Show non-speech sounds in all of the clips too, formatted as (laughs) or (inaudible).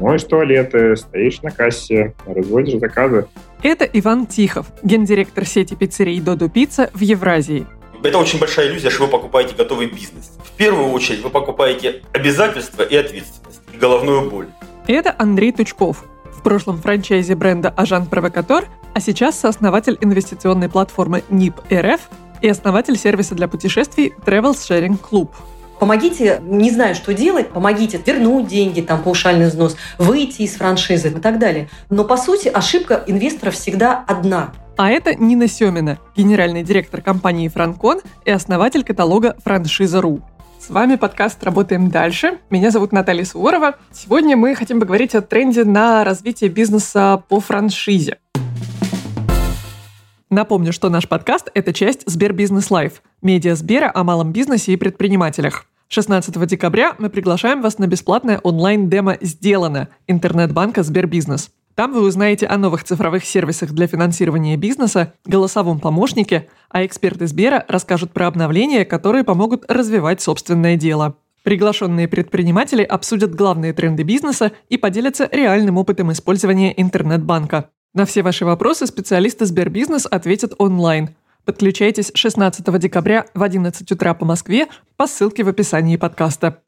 моешь туалеты, стоишь на кассе, разводишь заказы. Это Иван Тихов, гендиректор сети пиццерий «Додо Пицца» в Евразии. Это очень большая иллюзия, что вы покупаете готовый бизнес. В первую очередь вы покупаете обязательства и ответственность, и головную боль. Это Андрей Тучков, в прошлом франчайзе бренда «Ажан Провокатор», а сейчас сооснователь инвестиционной платформы НИП РФ и основатель сервиса для путешествий Travel Sharing Club. Помогите, не знаю, что делать, помогите вернуть деньги, там, паушальный взнос, выйти из франшизы и так далее. Но, по сути, ошибка инвесторов всегда одна. А это Нина Семина, генеральный директор компании «Франкон» и основатель каталога «Франшиза.ру». С вами подкаст «Работаем дальше». Меня зовут Наталья Суворова. Сегодня мы хотим поговорить о тренде на развитие бизнеса по франшизе. Напомню, что наш подкаст – это часть Сбербизнес Live, медиа Сбера о малом бизнесе и предпринимателях. 16 декабря мы приглашаем вас на бесплатное онлайн-демо «Сделано» интернет-банка Сбербизнес. Там вы узнаете о новых цифровых сервисах для финансирования бизнеса, голосовом помощнике, а эксперты Сбера расскажут про обновления, которые помогут развивать собственное дело. Приглашенные предприниматели обсудят главные тренды бизнеса и поделятся реальным опытом использования интернет-банка. На все ваши вопросы специалисты Сбербизнес ответят онлайн. Подключайтесь 16 декабря в 11 утра по Москве по ссылке в описании подкаста.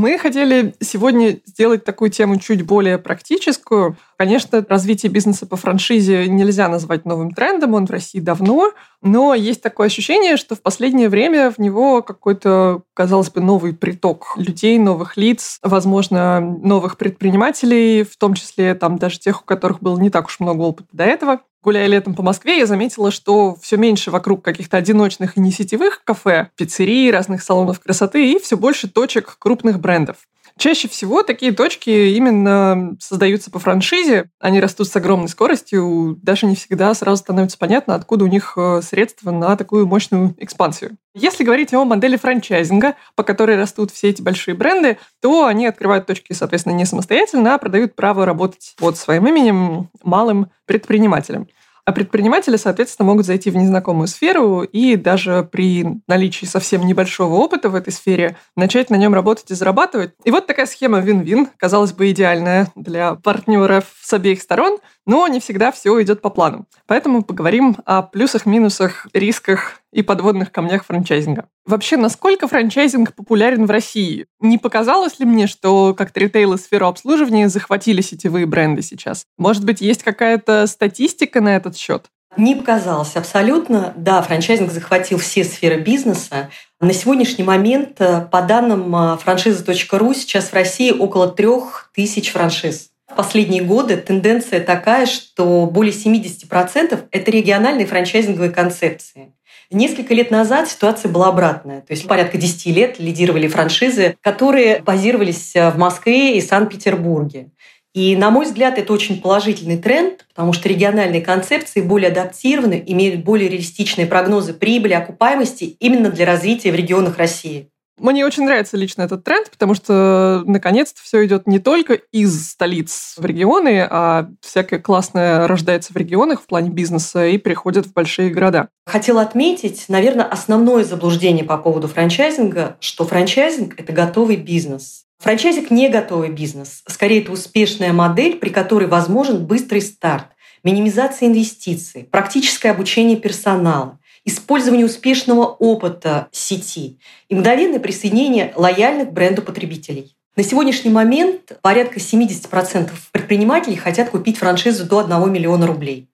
Мы хотели сегодня сделать такую тему чуть более практическую. Конечно, развитие бизнеса по франшизе нельзя назвать новым трендом, он в России давно, но есть такое ощущение, что в последнее время в него какой-то, казалось бы, новый приток людей, новых лиц, возможно, новых предпринимателей, в том числе там даже тех, у которых было не так уж много опыта до этого. Гуляя летом по Москве, я заметила, что все меньше вокруг каких-то одиночных и не сетевых кафе, пиццерий, разных салонов красоты и все больше точек крупных брендов. Чаще всего такие точки именно создаются по франшизе, они растут с огромной скоростью, даже не всегда сразу становится понятно, откуда у них э, средства на такую мощную экспансию. Если говорить о модели франчайзинга, по которой растут все эти большие бренды, то они открывают точки, соответственно, не самостоятельно, а продают право работать под своим именем малым предпринимателям. А предприниматели, соответственно, могут зайти в незнакомую сферу и даже при наличии совсем небольшого опыта в этой сфере начать на нем работать и зарабатывать. И вот такая схема вин-вин, казалось бы, идеальная для партнеров с обеих сторон, но не всегда все идет по плану. Поэтому поговорим о плюсах, минусах, рисках и подводных камнях франчайзинга. Вообще, насколько франчайзинг популярен в России? Не показалось ли мне, что как-то ритейл и сферу обслуживания захватили сетевые бренды сейчас? Может быть, есть какая-то статистика на этот счет? Не показалось абсолютно. Да, франчайзинг захватил все сферы бизнеса. На сегодняшний момент, э, по данным э, франшиза.ру, сейчас в России около трех тысяч франшиз. В последние годы тенденция такая, что более 70% – это региональные франчайзинговые концепции. Несколько лет назад ситуация была обратная. То есть порядка 10 лет лидировали франшизы, которые базировались в Москве и Санкт-Петербурге. И, на мой взгляд, это очень положительный тренд, потому что региональные концепции более адаптированы, имеют более реалистичные прогнозы прибыли, окупаемости именно для развития в регионах России. Мне очень нравится лично этот тренд, потому что наконец-то все идет не только из столиц в регионы, а всякое классное рождается в регионах в плане бизнеса и приходит в большие города. Хотела отметить, наверное, основное заблуждение по поводу франчайзинга, что франчайзинг – это готовый бизнес. Франчайзинг не готовый бизнес. Скорее, это успешная модель, при которой возможен быстрый старт, минимизация инвестиций, практическое обучение персонала, использование успешного опыта сети и мгновенное присоединение лояльных бренду потребителей. На сегодняшний момент порядка 70% предпринимателей хотят купить франшизу до 1 миллиона рублей.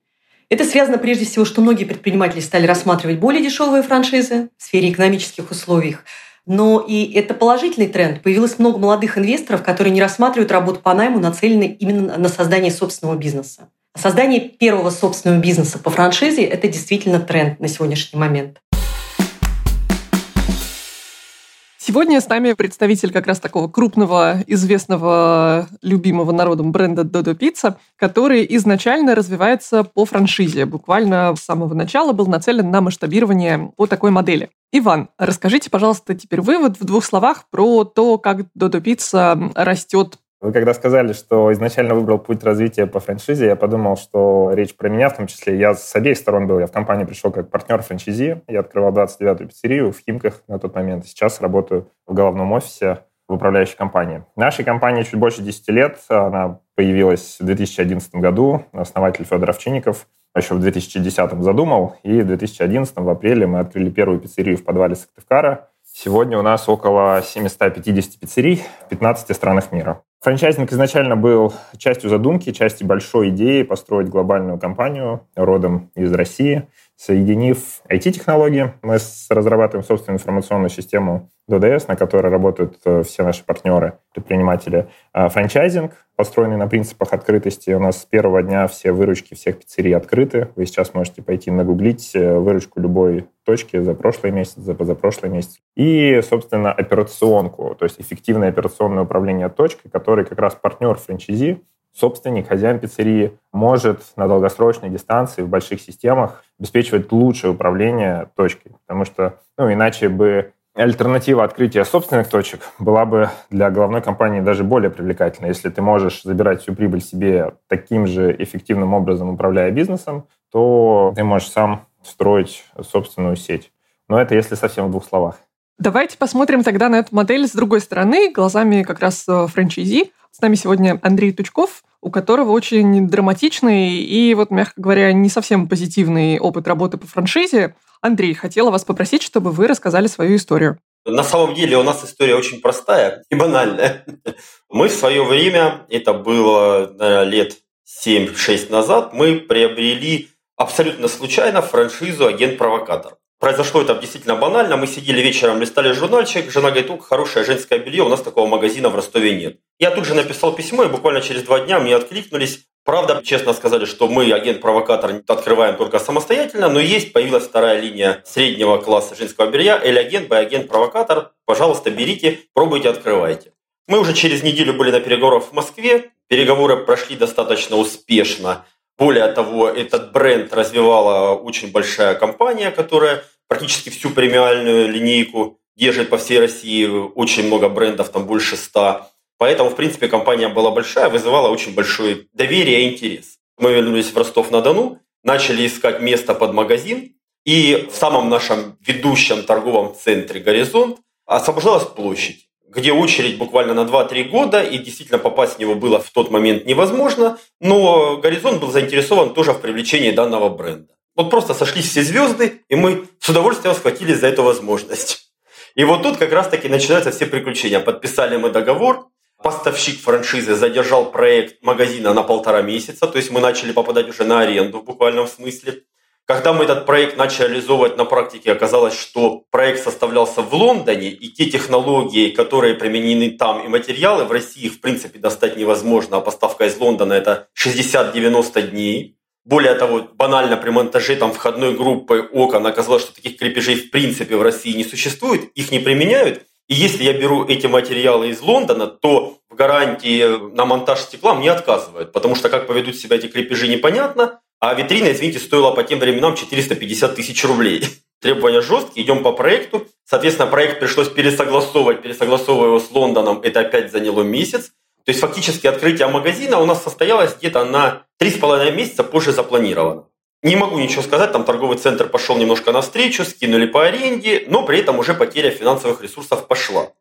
Это связано прежде всего, что многие предприниматели стали рассматривать более дешевые франшизы в сфере экономических условий. Но и это положительный тренд. Появилось много молодых инвесторов, которые не рассматривают работу по найму, нацеленной именно на создание собственного бизнеса. Создание первого собственного бизнеса по франшизе – это действительно тренд на сегодняшний момент. Сегодня с нами представитель как раз такого крупного, известного, любимого народом бренда Dodo Pizza, который изначально развивается по франшизе. Буквально с самого начала был нацелен на масштабирование по такой модели. Иван, расскажите, пожалуйста, теперь вывод в двух словах про то, как Dodo Pizza растет вы когда сказали, что изначально выбрал путь развития по франшизе, я подумал, что речь про меня в том числе. Я с обеих сторон был. Я в компанию пришел как партнер франшизи. Я открывал 29-ю пиццерию в Химках на тот момент. Сейчас работаю в головном офисе в управляющей компании. Нашей компании чуть больше 10 лет. Она появилась в 2011 году. Основатель Федор Овчинников еще в 2010 задумал, и в 2011 в апреле мы открыли первую пиццерию в подвале Сыктывкара. Сегодня у нас около 750 пиццерий в 15 странах мира. Франчайзинг изначально был частью задумки, частью большой идеи построить глобальную компанию родом из России – Соединив IT-технологии, мы разрабатываем собственную информационную систему DDS, на которой работают э, все наши партнеры, предприниматели. А франчайзинг, построенный на принципах открытости. У нас с первого дня все выручки всех пиццерий открыты. Вы сейчас можете пойти нагуглить э, выручку любой точки за прошлый месяц, за позапрошлый месяц. И, собственно, операционку, то есть эффективное операционное управление точкой, который как раз партнер франчайзи, собственник, хозяин пиццерии может на долгосрочной дистанции в больших системах обеспечивать лучшее управление точкой. Потому что, ну, иначе бы альтернатива открытия собственных точек была бы для головной компании даже более привлекательна. Если ты можешь забирать всю прибыль себе таким же эффективным образом, управляя бизнесом, то ты можешь сам строить собственную сеть. Но это если совсем в двух словах. Давайте посмотрим тогда на эту модель с другой стороны, глазами как раз э, франчайзи. С нами сегодня Андрей Тучков, у которого очень драматичный и, вот, мягко говоря, не совсем позитивный опыт работы по франшизе. Андрей, хотела вас попросить, чтобы вы рассказали свою историю. На самом деле у нас история очень простая и банальная. Мы в свое время, это было наверное, лет 7-6 назад, мы приобрели абсолютно случайно франшизу «Агент-провокатор». Произошло это действительно банально. Мы сидели вечером, листали журнальчик. Жена говорит, о, хорошее женское белье, у нас такого магазина в Ростове нет. Я тут же написал письмо, и буквально через два дня мне откликнулись. Правда, честно сказали, что мы, агент-провокатор, открываем только самостоятельно, но есть, появилась вторая линия среднего класса женского белья, L-агент, B-агент-провокатор. Пожалуйста, берите, пробуйте, открывайте. Мы уже через неделю были на переговорах в Москве. Переговоры прошли достаточно успешно. Более того, этот бренд развивала очень большая компания, которая практически всю премиальную линейку держит по всей России. Очень много брендов, там больше ста. Поэтому, в принципе, компания была большая, вызывала очень большое доверие и интерес. Мы вернулись в Ростов-на-Дону, начали искать место под магазин, и в самом нашем ведущем торговом центре «Горизонт» освобождалась площадь где очередь буквально на 2-3 года, и действительно попасть в него было в тот момент невозможно, но Горизонт был заинтересован тоже в привлечении данного бренда. Вот просто сошлись все звезды, и мы с удовольствием схватились за эту возможность. И вот тут как раз-таки начинаются все приключения. Подписали мы договор, поставщик франшизы задержал проект магазина на полтора месяца, то есть мы начали попадать уже на аренду в буквальном смысле. Когда мы этот проект начали реализовывать на практике, оказалось, что проект составлялся в Лондоне, и те технологии, которые применены там, и материалы в России, в принципе, достать невозможно, а поставка из Лондона – это 60-90 дней. Более того, банально при монтаже там входной группы окон оказалось, что таких крепежей в принципе в России не существует, их не применяют. И если я беру эти материалы из Лондона, то в гарантии на монтаж стекла мне отказывают, потому что как поведут себя эти крепежи непонятно, а витрина, извините, стоила по тем временам 450 тысяч рублей. (laughs) Требования жесткие, идем по проекту. Соответственно, проект пришлось пересогласовывать, пересогласовывая его с Лондоном, это опять заняло месяц. То есть фактически открытие магазина у нас состоялось где-то на 3,5 месяца позже запланировано. Не могу ничего сказать, там торговый центр пошел немножко навстречу, скинули по аренде, но при этом уже потеря финансовых ресурсов пошла.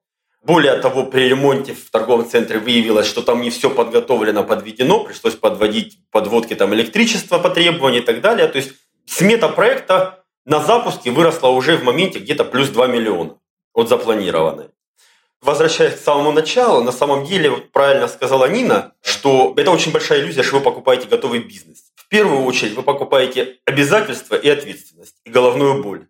Более того, при ремонте в торговом центре выявилось, что там не все подготовлено, подведено, пришлось подводить подводки там электричества по требованию и так далее. То есть смета проекта на запуске выросла уже в моменте где-то плюс 2 миллиона от запланированной. Возвращаясь к самому началу, на самом деле, правильно сказала Нина, что это очень большая иллюзия, что вы покупаете готовый бизнес. В первую очередь вы покупаете обязательства и ответственность, и головную боль.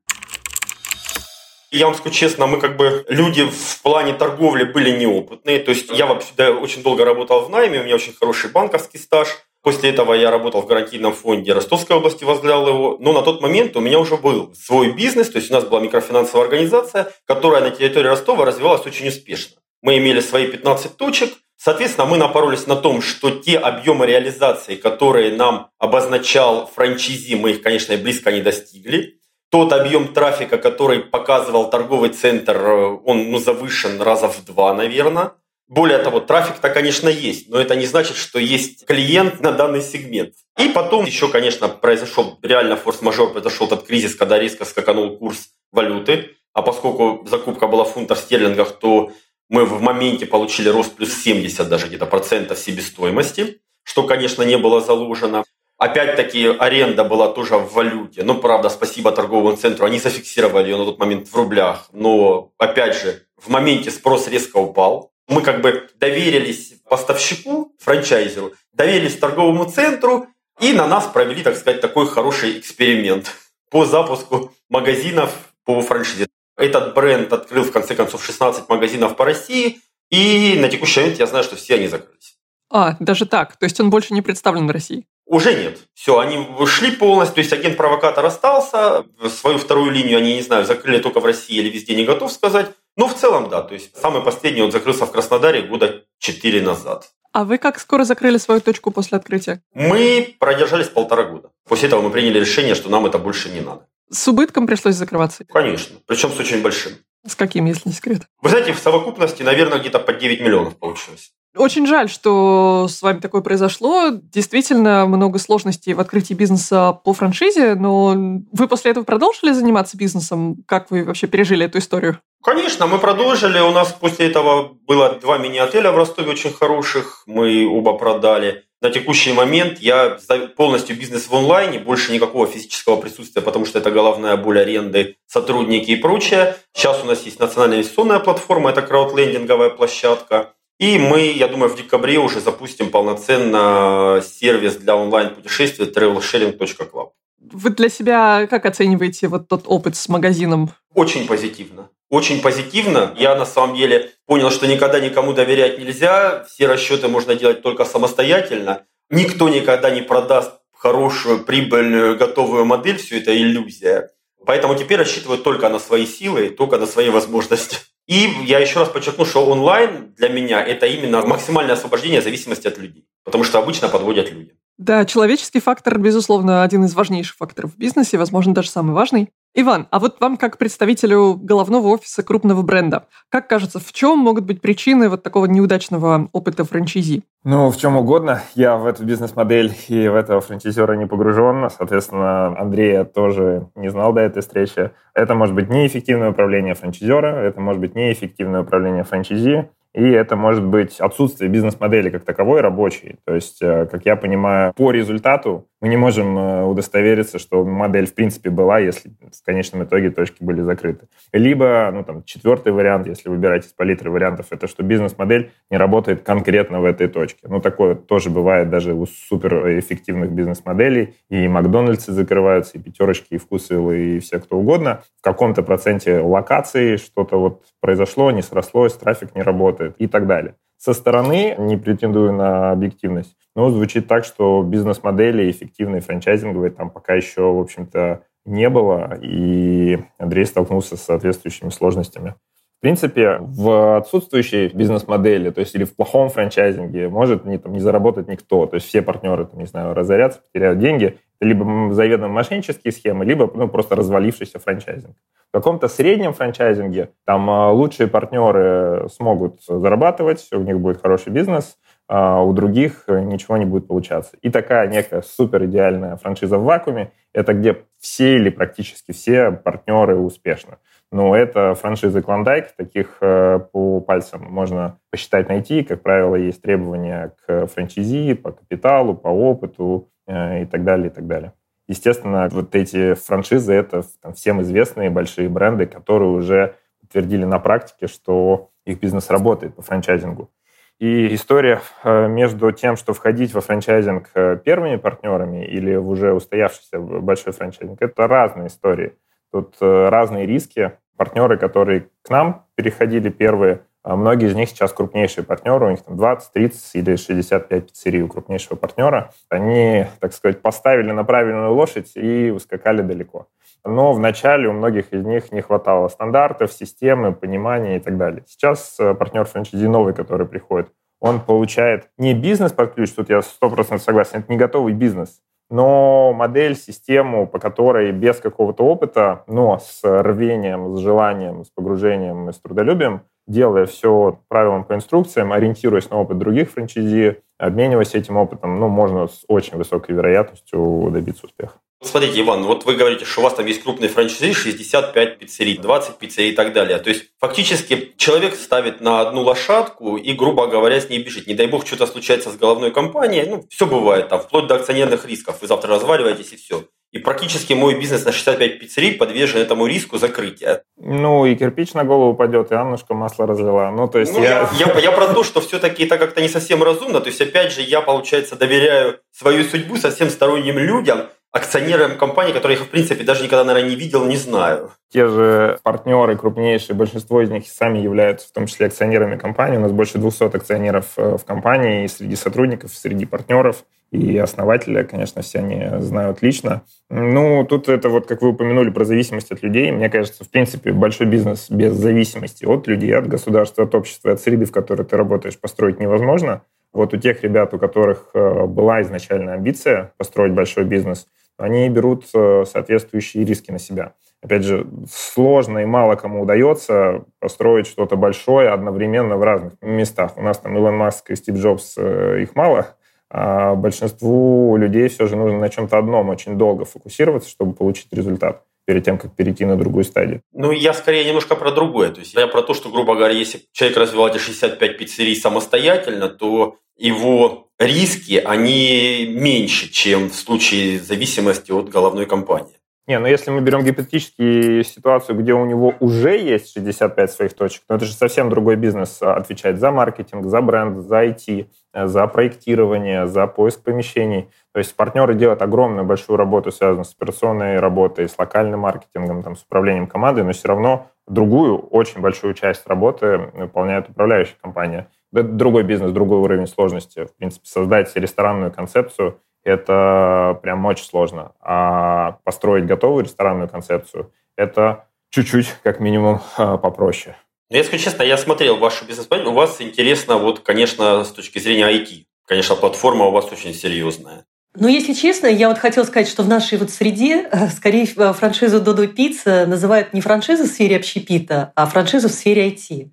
Я вам скажу честно, мы как бы люди в плане торговли были неопытные. То есть я вообще да, очень долго работал в найме, у меня очень хороший банковский стаж. После этого я работал в гарантийном фонде Ростовской области, возглавлял его. Но на тот момент у меня уже был свой бизнес, то есть у нас была микрофинансовая организация, которая на территории Ростова развивалась очень успешно. Мы имели свои 15 точек, Соответственно, мы напоролись на том, что те объемы реализации, которые нам обозначал франчизи, мы их, конечно, близко не достигли тот объем трафика, который показывал торговый центр, э, он ну, завышен раза в два, наверное. Более того, трафик-то, конечно, есть, но это не значит, что есть клиент на данный сегмент. И потом еще, конечно, произошел реально форс-мажор, произошел этот кризис, когда резко скаканул курс валюты. А поскольку закупка была в фунтах стерлингах, то Мы в моменте получили рост плюс 70 даже где-то процентов себестоимости, что, конечно, не было заложено. Опять-таки, аренда была тоже в валюте. Ну, правда, спасибо торговому центру. Они зафиксировали ее на тот момент в рублях. Но, опять же, в моменте спрос резко упал. Мы как бы доверились поставщику, франчайзеру, доверились торговому центру, и на нас провели, так сказать, такой хороший эксперимент по запуску магазинов по франшизе. Этот бренд открыл, в конце концов, 16 магазинов по России, и на текущий момент я знаю, что все они закрылись. А, даже так? То есть он больше не представлен в России? Уже нет. Все, они ушли полностью, то есть агент-провокатор остался, свою вторую линию они, не знаю, закрыли только в России или везде, не готов сказать. Но в целом, да, то есть самый последний он закрылся в Краснодаре года 4 назад. А вы как скоро закрыли свою точку после открытия? Мы продержались полтора года. После этого мы приняли решение, что нам это больше не надо. С убытком пришлось закрываться? Конечно, причем с очень большим. С каким, если не секрет? Вы знаете, в совокупности, наверное, где-то по 9 миллионов получилось. Очень жаль, что с вами такое произошло. Действительно много сложностей в открытии бизнеса по франшизе, но вы после этого продолжили заниматься бизнесом? Как вы вообще пережили эту историю? Конечно, мы продолжили. У нас после этого было два мини-отеля в Ростове очень хороших. Мы оба продали. На текущий момент я полностью бизнес в онлайне, больше никакого физического присутствия, потому что это головная боль аренды, сотрудники и прочее. Сейчас у нас есть национальная инвестиционная платформа, это краудлендинговая площадка. И мы, я думаю, в декабре уже запустим полноценно сервис для онлайн-путешествий travelsharing.club. Вы для себя как оцениваете вот тот опыт с магазином? Очень позитивно. Очень позитивно. Я на самом деле понял, что никогда никому доверять нельзя. Все расчеты можно делать только самостоятельно. Никто никогда не продаст хорошую прибыль, готовую модель. Все это иллюзия. Поэтому теперь рассчитываю только на свои силы, только на свои возможности. И я еще раз подчеркну, что онлайн для меня это именно максимальное освобождение зависимости от людей. Потому что обычно подводят люди. Да, человеческий фактор, безусловно, один из важнейших факторов в бизнесе, возможно, даже самый важный. Иван, а вот вам как представителю головного офиса крупного бренда, как кажется, в чем могут быть причины вот такого неудачного опыта франчизи? Ну, в чем угодно. Я в эту бизнес-модель и в этого франчайзера не погружен. Соответственно, Андрея тоже не знал до этой встречи. Это может быть неэффективное управление франчайзера, это может быть неэффективное управление франчайзи, и это может быть отсутствие бизнес-модели как таковой рабочей. То есть, э, как я понимаю, по результату мы не можем э, удостовериться, что модель в принципе была, если в конечном итоге точки были закрыты. Либо, ну там, четвертый вариант, если выбирать из палитры вариантов, это что бизнес-модель не работает конкретно в этой точке. Ну, такое тоже бывает даже у суперэффективных бизнес-моделей. И Макдональдсы закрываются, и пятерочки, и вкусвиллы, и все кто угодно. В каком-то проценте локации что-то вот произошло, не срослось, трафик не работает и так далее. Со стороны, не претендую на объективность, но звучит так, что бизнес-модели эффективной франчайзинговой там пока еще, в общем-то, не было, и Андрей столкнулся с соответствующими сложностями. В принципе, в отсутствующей бизнес-модели, то есть или в плохом франчайзинге, может не, там, не заработать никто. То есть все партнеры, там, не знаю, разорятся, потеряют деньги. Это либо заведомо мошеннические схемы, либо ну, просто развалившийся франчайзинг. В каком-то среднем франчайзинге там а, лучшие партнеры смогут зарабатывать, у них будет хороший бизнес, а у других ничего не будет получаться. И такая некая супер идеальная франшиза в вакууме – это где все или практически все партнеры успешны. Но это франшизы Клондайк, таких э, по пальцам можно посчитать, найти. Как правило, есть требования к франчизи по капиталу, по опыту э, и так далее, и так далее. Естественно, вот эти франшизы — это там, всем известные большие бренды, которые уже подтвердили на практике, что их бизнес работает по франчайзингу. И история э, между тем, что входить во франчайзинг первыми партнерами или в уже устоявшийся большой франчайзинг, это разные истории. Тут э, разные риски. Партнеры, которые к нам переходили первые, а многие из них сейчас крупнейшие партнеры, у них там 20, 30 или 65 пиццерий у крупнейшего партнера. Они, так сказать, поставили на правильную лошадь и ускакали далеко. Но вначале у многих из них не хватало стандартов, системы, понимания и так далее. Сейчас э, партнер франчайзи новый, который приходит, он получает не бизнес под ключ, тут я 100% согласен, это не готовый бизнес но модель, систему, по которой без какого-то опыта, но с рвением, с желанием, с погружением и с трудолюбием, делая все правилам по инструкциям, ориентируясь на опыт других франчайзи, обмениваясь этим опытом, ну, можно с очень высокой вероятностью добиться успеха. Смотрите, Иван, вот вы говорите, что у вас там есть крупные франчайзи, 65 пиццерий, 20 пиццерий и так далее. То есть фактически человек ставит на одну лошадку и, грубо говоря, с ней бежит. Не дай бог, что-то случается с головной компанией. Ну, все бывает там, вплоть до акционерных рисков. Вы завтра разваливаетесь и все. И практически мой бизнес на 65 пиццерий подвержен этому риску закрытия. Ну, и кирпич на голову упадет, и Аннушка масло разлила. Ну, то есть ну, я... Я, я... Я про то, что все-таки это как-то не совсем разумно. То есть, опять же, я, получается, доверяю свою судьбу совсем сторонним людям, акционерам компании, которые их, в принципе, даже никогда, наверное, не видел, не знаю. Те же партнеры крупнейшие, большинство из них сами являются в том числе акционерами компании. У нас больше 200 акционеров э, в компании, и среди сотрудников, и среди партнеров и основателя, конечно, все они знают лично. Ну, тут это вот, как вы упомянули, про зависимость от людей. Мне кажется, в принципе, большой бизнес без зависимости от людей, от государства, от общества, от среды, в которой ты работаешь, построить невозможно. Вот у тех ребят, у которых э, была изначально амбиция построить большой бизнес, они берут э, соответствующие риски на себя. Опять же, сложно и мало кому удается построить что-то большое одновременно в разных местах. У нас там Илон Маск и Стив Джобс, э, их мало, а большинству людей все же нужно на чем-то одном очень долго фокусироваться, чтобы получить результат перед тем, как перейти на другую стадию? Ну, я скорее немножко про другое. То есть я про то, что, грубо говоря, если человек развивал эти 65 пиццерий самостоятельно, то его риски, они меньше, чем в случае зависимости от головной компании. Не, ну если мы берем гипотетически ситуацию, где у него уже есть 65 своих точек, то это же совсем другой бизнес а, отвечать за маркетинг, за бренд, за IT, за проектирование, за поиск помещений. То есть партнеры делают огромную большую работу, связанную с операционной работой, с локальным маркетингом, там, с управлением командой, но все равно другую, очень большую часть работы выполняет управляющая компания. Это другой бизнес, другой уровень сложности. В принципе, создать ресторанную концепцию это прям очень сложно. А построить готовую ресторанную концепцию – это чуть-чуть, как минимум, (laughs) попроще. Ну, я скажу честно, я смотрел вашу бизнес-модель. У вас интересно, вот, конечно, с точки зрения IT. Конечно, платформа у вас очень серьезная. Ну, если честно, я вот хотела сказать, что в нашей вот среде э, скорее франшизу Додо Пицца называют не франшизу в сфере общепита, а франшизу в сфере IT.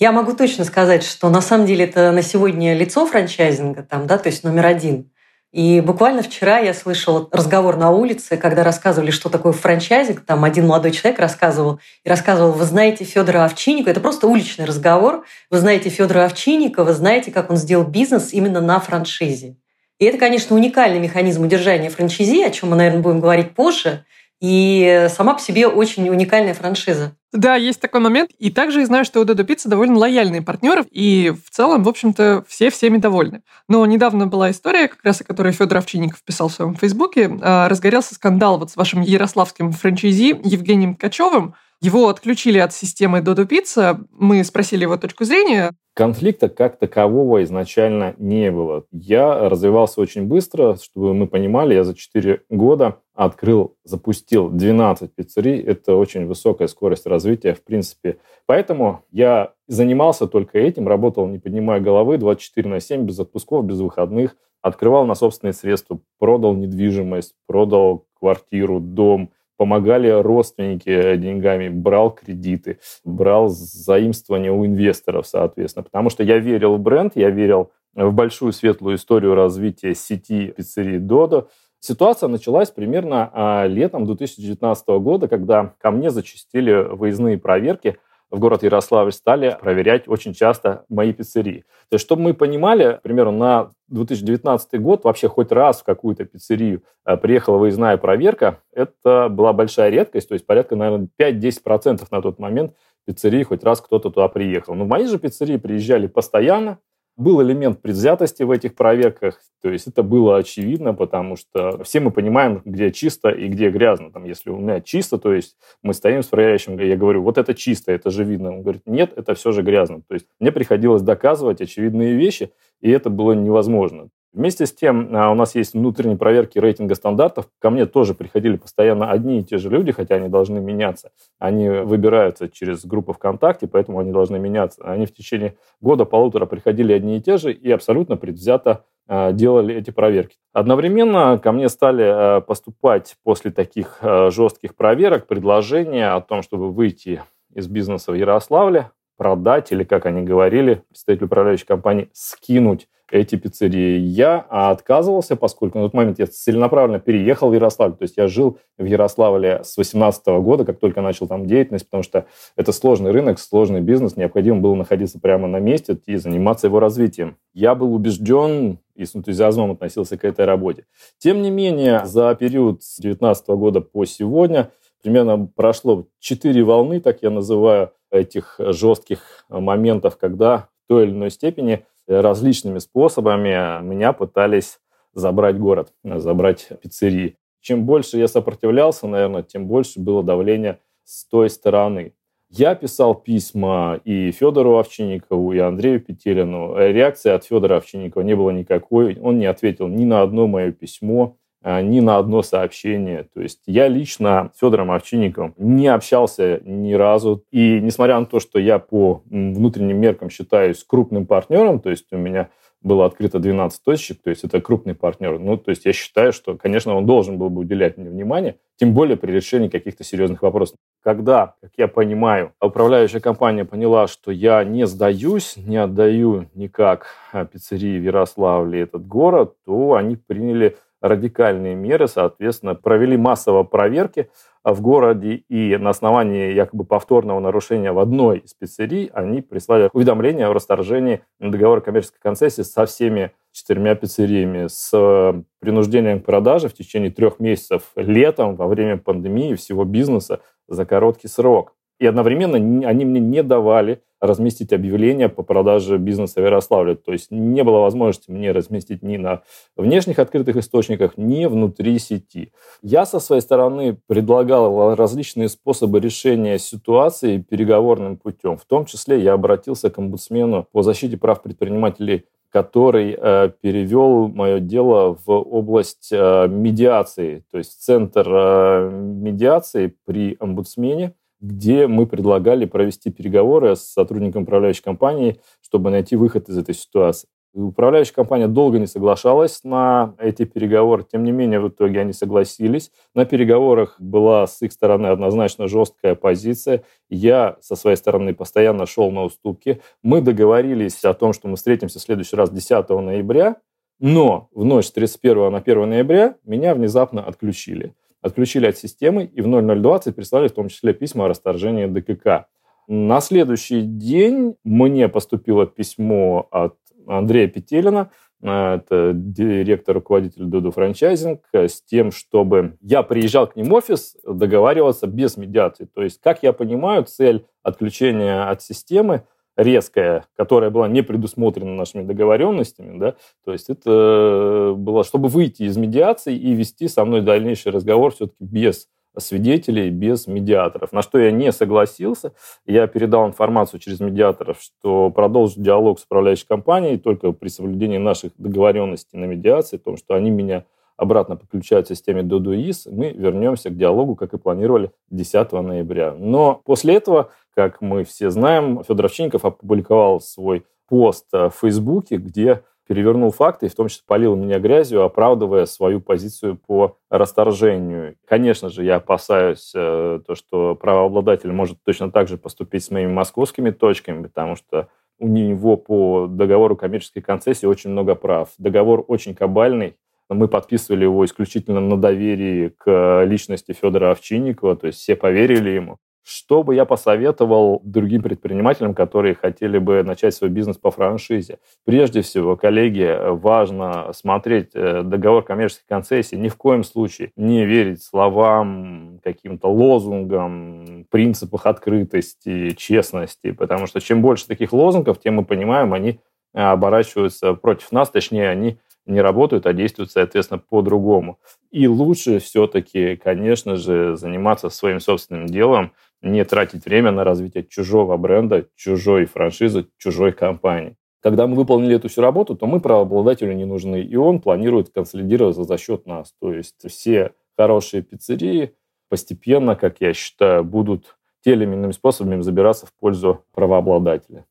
Я могу точно сказать, что на самом деле это на сегодня лицо франчайзинга, там, да, то есть номер один. И буквально вчера я слышала разговор на улице, когда рассказывали, что такое франчайзинг. Там один молодой человек рассказывал и рассказывал, вы знаете Федора Овчинникова. Это просто уличный разговор. Вы знаете Федора Овчинникова, вы знаете, как он сделал бизнес именно на франшизе. И это, конечно, уникальный механизм удержания франчайзи, о чем мы, наверное, будем говорить позже. И сама по себе очень уникальная франшиза. Да, есть такой момент. И также я знаю, что у Додо Пицца довольно лояльные партнеры, и в целом, в общем-то, все всеми довольны. Но недавно была история, как раз о которой Федор Овчинников писал в своем Фейсбуке. А, разгорелся скандал вот с вашим ярославским франчайзи Евгением Ткачевым. Его отключили от системы Додо Пицца. Мы спросили его точку зрения. Конфликта как такового изначально не было. Я развивался очень быстро, чтобы мы понимали, я за 4 года открыл, запустил 12 пиццерий. Это очень высокая скорость развития, в принципе. Поэтому я занимался только этим, работал, не поднимая головы, 24 на 7, без отпусков, без выходных. Открывал на собственные средства, продал недвижимость, продал квартиру, дом – помогали родственники деньгами, брал кредиты, брал заимствования у инвесторов, соответственно. Потому что я верил в бренд, я верил в большую светлую историю развития сети пиццерии «Додо». Ситуация началась примерно а, летом 2019 года, когда ко мне зачастили выездные проверки – в город Ярославль стали проверять очень часто мои пиццерии. То есть, чтобы мы понимали, примерно на 2019 год вообще хоть раз в какую-то пиццерию э, приехала выездная проверка, это была большая редкость, то есть порядка, наверное, 5-10% на тот момент пиццерии хоть раз кто-то туда приехал. Но в мои же пиццерии приезжали постоянно, был элемент предвзятости в этих проверках, то есть это было очевидно, потому что все мы понимаем, где чисто и где грязно. Там, если у меня чисто, то есть мы стоим с проверяющим, я говорю, вот это чисто, это же видно. Он говорит, нет, это все же грязно. То есть мне приходилось доказывать очевидные вещи, и это было невозможно. Вместе с тем а, у нас есть внутренние проверки рейтинга стандартов. Ко мне тоже приходили постоянно одни и те же люди, хотя они должны меняться. Они выбираются через группу ВКонтакте, поэтому они должны меняться. Они в течение года-полутора приходили одни и те же и абсолютно предвзято а, делали эти проверки. Одновременно ко мне стали а, поступать после таких жестких проверок предложения о том, чтобы выйти из бизнеса в Ярославле, продать или, как они говорили, представитель управляющей компании, скинуть эти пиццерии. Я отказывался, поскольку на тот момент я целенаправленно переехал в Ярославль. То есть я жил в Ярославле с 18 года, как только начал там деятельность, потому что это сложный рынок, сложный бизнес, необходимо было находиться прямо на месте и заниматься его развитием. Я был убежден и с энтузиазмом относился к этой работе. Тем не менее, за период с 19 года по сегодня примерно прошло четыре волны, так я называю, этих жестких моментов, когда в той или иной степени различными способами меня пытались забрать город, забрать пиццерии. Чем больше я сопротивлялся, наверное, тем больше было давление с той стороны. Я писал письма и Федору Овчинникову, и Андрею Петелину. Реакции от Федора Овчинникова не было никакой. Он не ответил ни на одно мое письмо. А, ни на одно сообщение. То есть я лично с Федором Овчинниковым не общался ни разу. И несмотря на то, что я по внутренним меркам считаюсь крупным партнером, то есть у меня было открыто 12 точек, то есть это крупный партнер. Ну, то есть я считаю, что, конечно, он должен был бы уделять мне внимание, тем более при решении каких-то серьезных вопросов. Когда, как я понимаю, управляющая компания поняла, что я не сдаюсь, не отдаю никак пиццерии в Ярославле этот город, то они приняли радикальные меры, соответственно, провели массово проверки в городе, и на основании якобы повторного нарушения в одной из пиццерий они прислали уведомление о расторжении договора коммерческой концессии со всеми четырьмя пиццериями с принуждением к продаже в течение трех месяцев летом во время пандемии всего бизнеса за короткий срок. И одновременно они мне не давали разместить объявление по продаже бизнеса в Ярославле. То есть не было возможности мне разместить ни на внешних открытых источниках, ни внутри сети. Я со своей стороны предлагал различные способы решения ситуации переговорным путем. В том числе я обратился к омбудсмену по защите прав предпринимателей который э, перевел мое дело в область э, медиации, то есть центр э, медиации при омбудсмене, где мы предлагали провести переговоры с сотрудником управляющей компании, чтобы найти выход из этой ситуации. Управляющая компания долго не соглашалась на эти переговоры, тем не менее в итоге они согласились. На переговорах была с их стороны однозначно жесткая позиция. Я со своей стороны постоянно шел на уступки. Мы договорились о том, что мы встретимся в следующий раз 10 ноября, но в ночь с 31 на 1 ноября меня внезапно отключили отключили от системы и в 0020 прислали в том числе письма о расторжении ДКК. На следующий день мне поступило письмо от Андрея Петелина, э, это директор, руководитель Дуду франчайзинг, с тем, чтобы я приезжал к ним в офис договариваться без медиации. То есть, как я понимаю, цель отключения от системы резкая, которая была не предусмотрена нашими договоренностями, да, то есть это э, было, чтобы выйти из медиации и вести со мной дальнейший разговор все-таки без свидетелей, без медиаторов. На что я не согласился. Я передал информацию через медиаторов, что продолжу диалог с управляющей компанией только при соблюдении наших договоренностей на медиации, о том, что они меня обратно подключают к системе Dodo.is, мы вернемся к диалогу, как и планировали 10 ноября. Но после этого, как мы все знаем, Федор Овчинников опубликовал свой пост в Фейсбуке, где перевернул факты и в том числе полил меня грязью, оправдывая свою позицию по расторжению. Конечно же, я опасаюсь э, то, что правообладатель может точно так же поступить с моими московскими точками, потому что у него по договору коммерческой концессии очень много прав. Договор очень кабальный, мы подписывали его исключительно на доверии к личности Федора Овчинникова, то есть все поверили ему. Что бы я посоветовал другим предпринимателям, которые хотели бы начать свой бизнес по франшизе? Прежде всего, коллеги, важно смотреть э, договор коммерческой концессии. Ни в коем случае не верить словам, каким-то лозунгам, принципах открытости, честности, потому что чем больше таких лозунгов, тем мы понимаем, они оборачиваются против нас, точнее, они не работают, а действуют, соответственно, по-другому. И лучше все-таки, конечно же, заниматься своим собственным делом, не тратить время на развитие чужого бренда, чужой франшизы, чужой компании. Когда мы выполнили эту всю работу, то мы правообладателю не нужны, и он планирует консолидироваться за счет нас. То есть все хорошие пиццерии постепенно, как я считаю, будут тем или иными способами забираться в пользу правообладателя.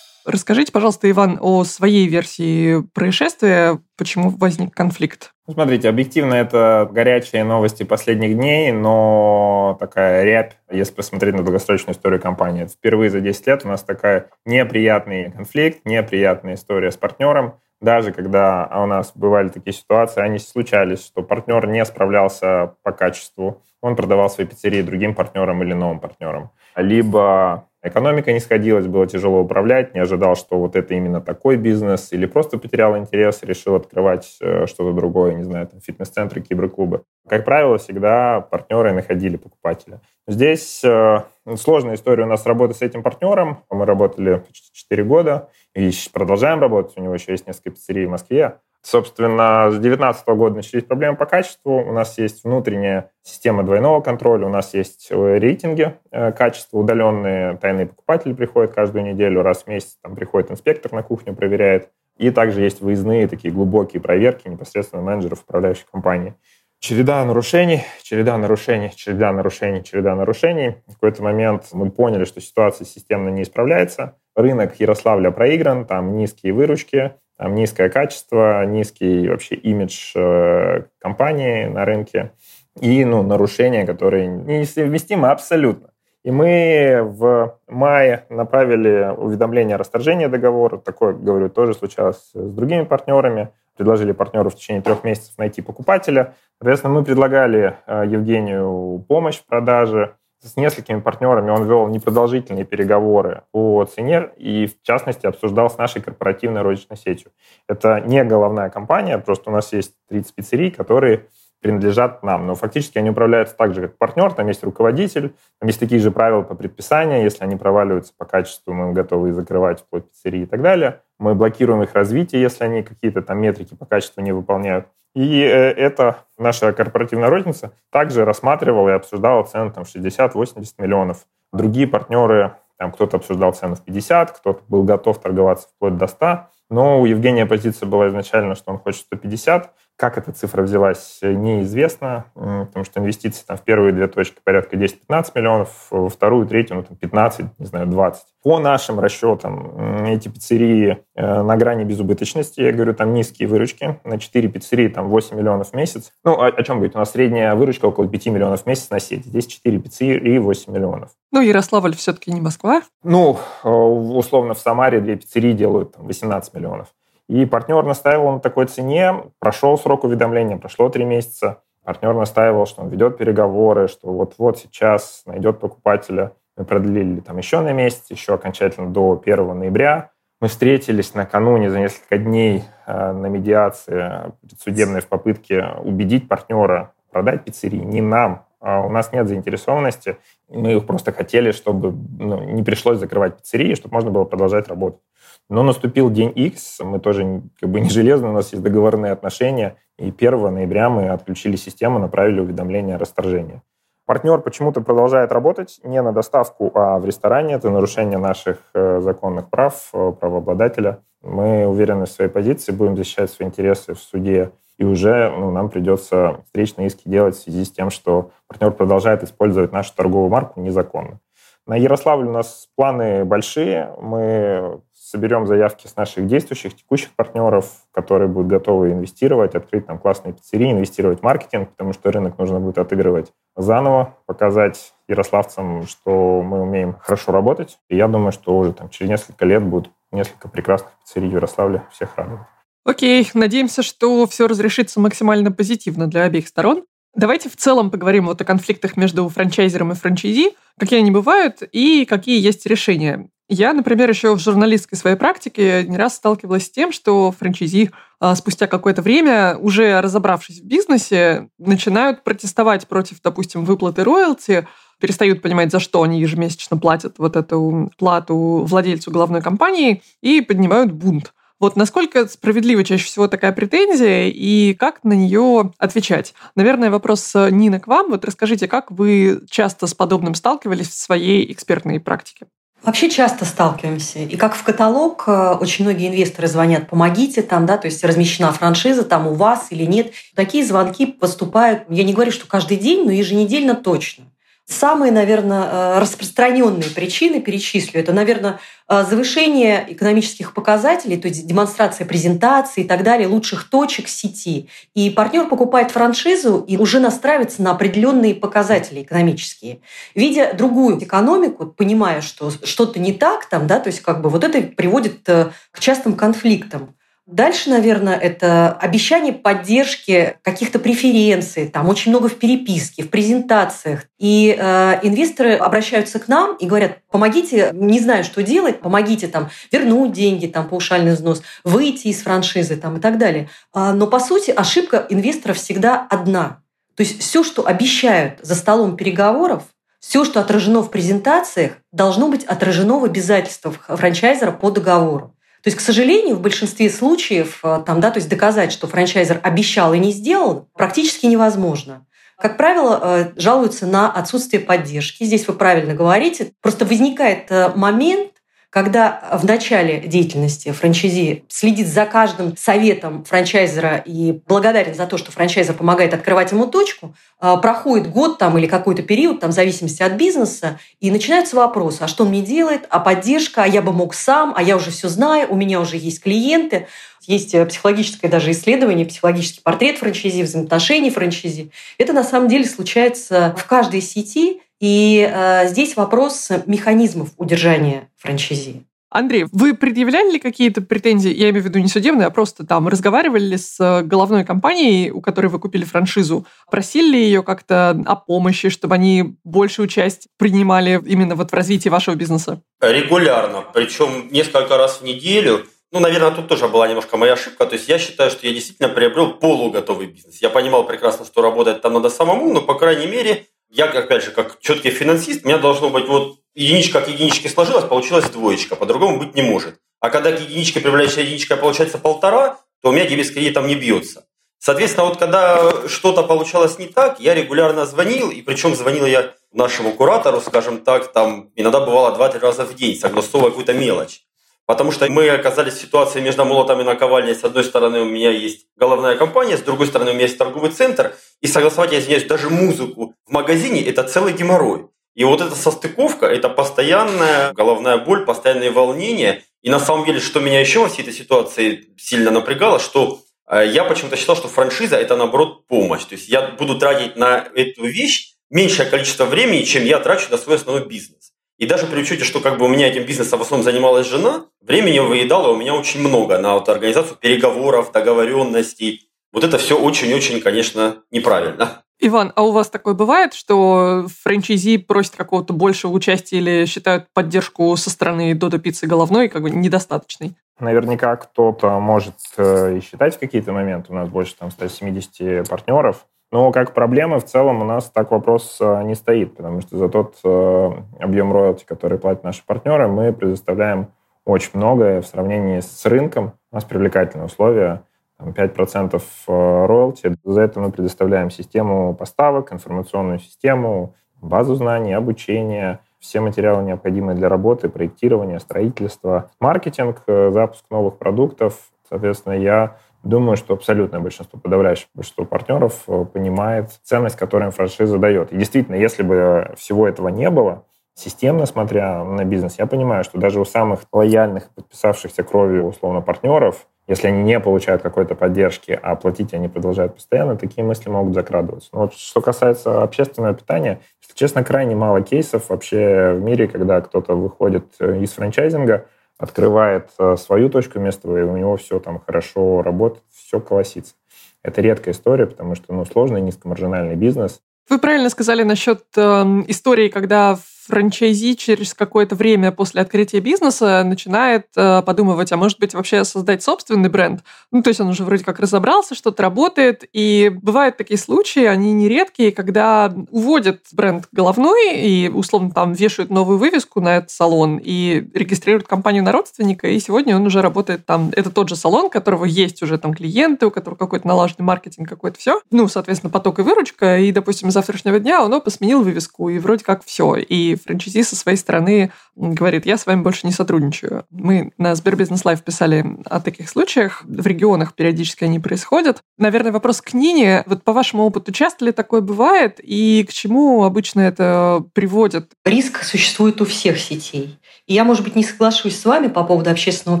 Расскажите, пожалуйста, Иван, о своей версии происшествия, почему возник конфликт. Смотрите, объективно это горячие новости последних дней, но такая рябь, если посмотреть на долгосрочную историю компании. Впервые за 10 лет у нас такая неприятный конфликт, неприятная история с партнером. Даже когда у нас бывали такие ситуации, они случались, что партнер не справлялся по качеству, он продавал свои пиццерии другим партнерам или новым партнерам. Либо Экономика не сходилась, было тяжело управлять, не ожидал, что вот это именно такой бизнес, или просто потерял интерес, решил открывать э, что-то другое, не знаю, там, фитнес-центры, киберклубы. Как правило, всегда партнеры находили покупателя. Здесь э, сложная история у нас работы с этим партнером. Мы работали почти 4 года и продолжаем работать. У него еще есть несколько пиццерий в Москве. Собственно, с 2019 года начались проблемы по качеству. У нас есть внутренняя система двойного контроля, у нас есть э, рейтинги э, качества удаленные, тайные покупатели приходят каждую неделю, раз в месяц там приходит инспектор на кухню, проверяет. И также есть выездные такие глубокие проверки непосредственно менеджеров управляющей компании. Череда нарушений, череда нарушений, череда нарушений, череда нарушений. В какой-то момент мы поняли, что ситуация системно не исправляется. Рынок Ярославля проигран, там низкие выручки, там низкое качество, низкий вообще имидж э, компании на рынке и ну, нарушения, которые несовместимы абсолютно. И мы в мае направили уведомление о расторжении договора. Такое, говорю, тоже случалось с другими партнерами. Предложили партнеру в течение трех месяцев найти покупателя. Соответственно, мы предлагали э, Евгению помощь в продаже с несколькими партнерами он вел непродолжительные переговоры по цене и, в частности, обсуждал с нашей корпоративной розничной сетью. Это не головная компания, просто у нас есть 30 пиццерий, которые принадлежат нам. Но фактически они управляются так же, как партнер. Там есть руководитель, там есть такие же правила по предписанию. Если они проваливаются по качеству, мы готовы закрывать вплоть пиццерии и так далее. Мы блокируем их развитие, если они какие-то там метрики по качеству не выполняют. И э, это наша корпоративная розница также рассматривала и обсуждала цену там 60-80 миллионов. Другие партнеры, там кто-то обсуждал цену в 50, кто-то был готов торговаться вплоть до 100. Но у Евгения позиция была изначально, что он хочет 150. Как эта цифра взялась, неизвестно, потому что инвестиции там в первые две точки порядка 10-15 миллионов, во вторую, третью, ну, там 15, не знаю, 20. По нашим расчетам, эти пиццерии э, на грани безубыточности, я говорю, там низкие выручки, на 4 пиццерии там 8 миллионов в месяц. Ну, о, о чем говорить? У нас средняя выручка около 5 миллионов в месяц на сети. Здесь 4 пиццерии 8 миллионов. Ну, Ярославль все-таки не Москва. Ну, э, условно, в Самаре две пиццерии делают там, 18 миллионов. И партнер настаивал на такой цене, прошел срок уведомления, прошло три месяца. Партнер настаивал, что он ведет переговоры, что вот-вот сейчас найдет покупателя. Мы продлили там еще на месяц, еще окончательно до 1 ноября. Мы встретились накануне за несколько дней э, на медиации судебной в попытке убедить партнера продать пиццерии не нам, а у нас нет заинтересованности. Мы их просто хотели, чтобы ну, не пришлось закрывать пиццерии, чтобы можно было продолжать работать. Но наступил день X, мы тоже как бы не железные, у нас есть договорные отношения, и 1 ноября мы отключили систему, направили уведомление о расторжении. Партнер почему-то продолжает работать не на доставку, а в ресторане. Это нарушение наших э, законных прав э, правообладателя. Мы уверены в своей позиции, будем защищать свои интересы в суде. И уже ну, нам придется встречные иски делать в связи с тем, что партнер продолжает использовать нашу торговую марку незаконно. На Ярославле у нас планы большие. Мы соберем заявки с наших действующих, текущих партнеров, которые будут готовы инвестировать, открыть там классные пиццерии, инвестировать в маркетинг, потому что рынок нужно будет отыгрывать заново, показать ярославцам, что мы умеем хорошо работать. И я думаю, что уже там через несколько лет будут несколько прекрасных пиццерий в Ярославле всех радовать. Окей, надеемся, что все разрешится максимально позитивно для обеих сторон. Давайте в целом поговорим вот о конфликтах между франчайзером и франчайзи, какие они бывают и какие есть решения. Я, например, еще в журналистской своей практике не раз сталкивалась с тем, что франчайзи а, спустя какое-то время, уже разобравшись в бизнесе, начинают протестовать против, допустим, выплаты роялти, перестают понимать, за что они ежемесячно платят вот эту плату владельцу главной компании и поднимают бунт. Вот насколько справедлива чаще всего такая претензия и как на нее отвечать? Наверное, вопрос, Нина, к вам. Вот расскажите, как вы часто с подобным сталкивались в своей экспертной практике? Вообще часто сталкиваемся. И как в каталог, э, очень многие инвесторы звонят, помогите там, да, то есть размещена франшиза там у вас или нет. Такие звонки поступают, я не говорю, что каждый день, но еженедельно точно. Самые, наверное, э, распространенные причины перечислю. Это, наверное, э, завышение экономических показателей, то есть демонстрация презентации и так далее, лучших точек сети. И партнер покупает франшизу и уже настраивается на определенные показатели экономические. Видя другую экономику, понимая, что что-то не так там, да, то есть как бы вот это приводит э, к частым конфликтам. Дальше, наверное, это обещание поддержки каких-то преференций, там очень много в переписке, в презентациях. И э, инвесторы обращаются к нам и говорят, помогите, не знаю, что делать, помогите там вернуть деньги, там паушальный взнос, выйти из франшизы там, и так далее. А, но, по сути, ошибка инвесторов всегда одна. То есть все, что обещают за столом переговоров, все, что отражено в презентациях, должно быть отражено в обязательствах франчайзера по договору. То есть, к сожалению, в большинстве случаев э, там, да, то есть доказать, что франчайзер обещал и не сделал, практически невозможно. Как правило, э, жалуются на отсутствие поддержки. Здесь вы правильно говорите. Просто возникает э, момент, когда в начале деятельности франчайзи следит за каждым советом франчайзера и благодарен за то, что франчайзер помогает открывать ему точку, а, проходит год там или какой-то период, там, в зависимости от бизнеса, и начинаются вопросы, а что он мне делает, а поддержка, а я бы мог сам, а я уже все знаю, у меня уже есть клиенты. Есть э, психологическое даже исследование, психологический портрет франчайзи, взаимоотношений франчайзи. Это на самом деле случается в каждой сети, и э, здесь вопрос механизмов удержания франчайзи. Андрей, вы предъявляли ли какие-то претензии, я имею в виду не судебные, а просто там разговаривали ли с э, головной компанией, у которой вы купили франшизу, просили ли ее как-то о помощи, чтобы они большую часть принимали именно вот в развитии вашего бизнеса? Регулярно, причем несколько раз в неделю. Ну, наверное, тут тоже была немножко моя ошибка. То есть я считаю, что я действительно приобрел полуготовый бизнес. Я понимал прекрасно, что работать там надо самому, но, по крайней мере, я, опять же, как четкий финансист, у меня должно быть вот единичка к единичке сложилась, получилась двоечка, по-другому быть не может. А когда к единичке прибавляется единичка, получается полтора, то у меня с кредитом не бьется. Соответственно, вот когда что-то получалось не так, я регулярно звонил, и причем звонил я нашему куратору, скажем так, там иногда бывало 2-3 раза в день, согласовывая какую-то мелочь. Потому что мы оказались в ситуации между молотом и наковальней. С одной стороны, у меня есть головная компания, с другой стороны, у меня есть торговый центр. И согласовать, я извиняюсь, даже музыку в магазине – это целый геморрой. И вот эта состыковка – это постоянная головная боль, постоянные волнения. И на самом деле, что меня еще во всей этой ситуации сильно напрягало, что э, я почему-то считал, что франшиза – это, наоборот, помощь. То есть я буду тратить на эту вещь меньшее количество времени, чем я трачу на свой основной бизнес. И даже при учете, что как бы у меня этим бизнесом в основном занималась жена, времени выедала у меня очень много на вот организацию переговоров, договоренностей. Вот это все очень-очень, конечно, неправильно. Иван, а у вас такое бывает, что франчайзи просят какого-то большего участия или считают поддержку со стороны Додо Пиццы головной как бы недостаточной? Наверняка кто-то может э, и считать в какие-то моменты. У нас больше там 170 партнеров. Но как проблемы в целом у нас так вопрос э, не стоит, потому что за тот э, объем роялти, который платят наши партнеры, мы предоставляем очень многое в сравнении с рынком. У нас привлекательные условия, 5% э, роялти. За это мы предоставляем систему поставок, информационную систему, базу знаний, обучение, все материалы, необходимые для работы, проектирования, строительства, маркетинг, запуск новых продуктов. Соответственно, я Думаю, что абсолютное большинство, подавляющее большинство партнеров э, понимает ценность, которую франшиза дает. И действительно, если бы всего этого не было, системно смотря на бизнес, я понимаю, что даже у самых лояльных, подписавшихся кровью, условно, партнеров, если они не получают какой-то поддержки, а платить они продолжают постоянно, такие мысли могут закрадываться. Но вот что касается общественного питания, если честно, крайне мало кейсов вообще в мире, когда кто-то выходит э, из франчайзинга, открывает э, свою точку места, и у него все там хорошо работает, все колосится. Это редкая история, потому что ну, сложный низкомаржинальный бизнес. Вы правильно сказали насчет э, истории, когда франчайзи через какое-то время после открытия бизнеса начинает э, подумывать, а может быть вообще создать собственный бренд. Ну, то есть он уже вроде как разобрался, что-то работает. И бывают такие случаи, они нередкие, когда уводят бренд головной и условно там вешают новую вывеску на этот салон и регистрируют компанию на родственника, и сегодня он уже работает там. Это тот же салон, у которого есть уже там клиенты, у которого какой-то налаженный маркетинг, какой-то все. Ну, соответственно, поток и выручка. И, допустим, с завтрашнего дня он опа, сменил вывеску, и вроде как все. И франчайзи со своей стороны говорит, я с вами больше не сотрудничаю. Мы на Сбербизнес Live писали о таких случаях. В регионах периодически они происходят. Наверное, вопрос к Нине. Вот по вашему опыту, часто ли такое бывает и к чему обычно это приводит? Риск существует у всех сетей. И я, может быть, не соглашусь с вами по поводу общественного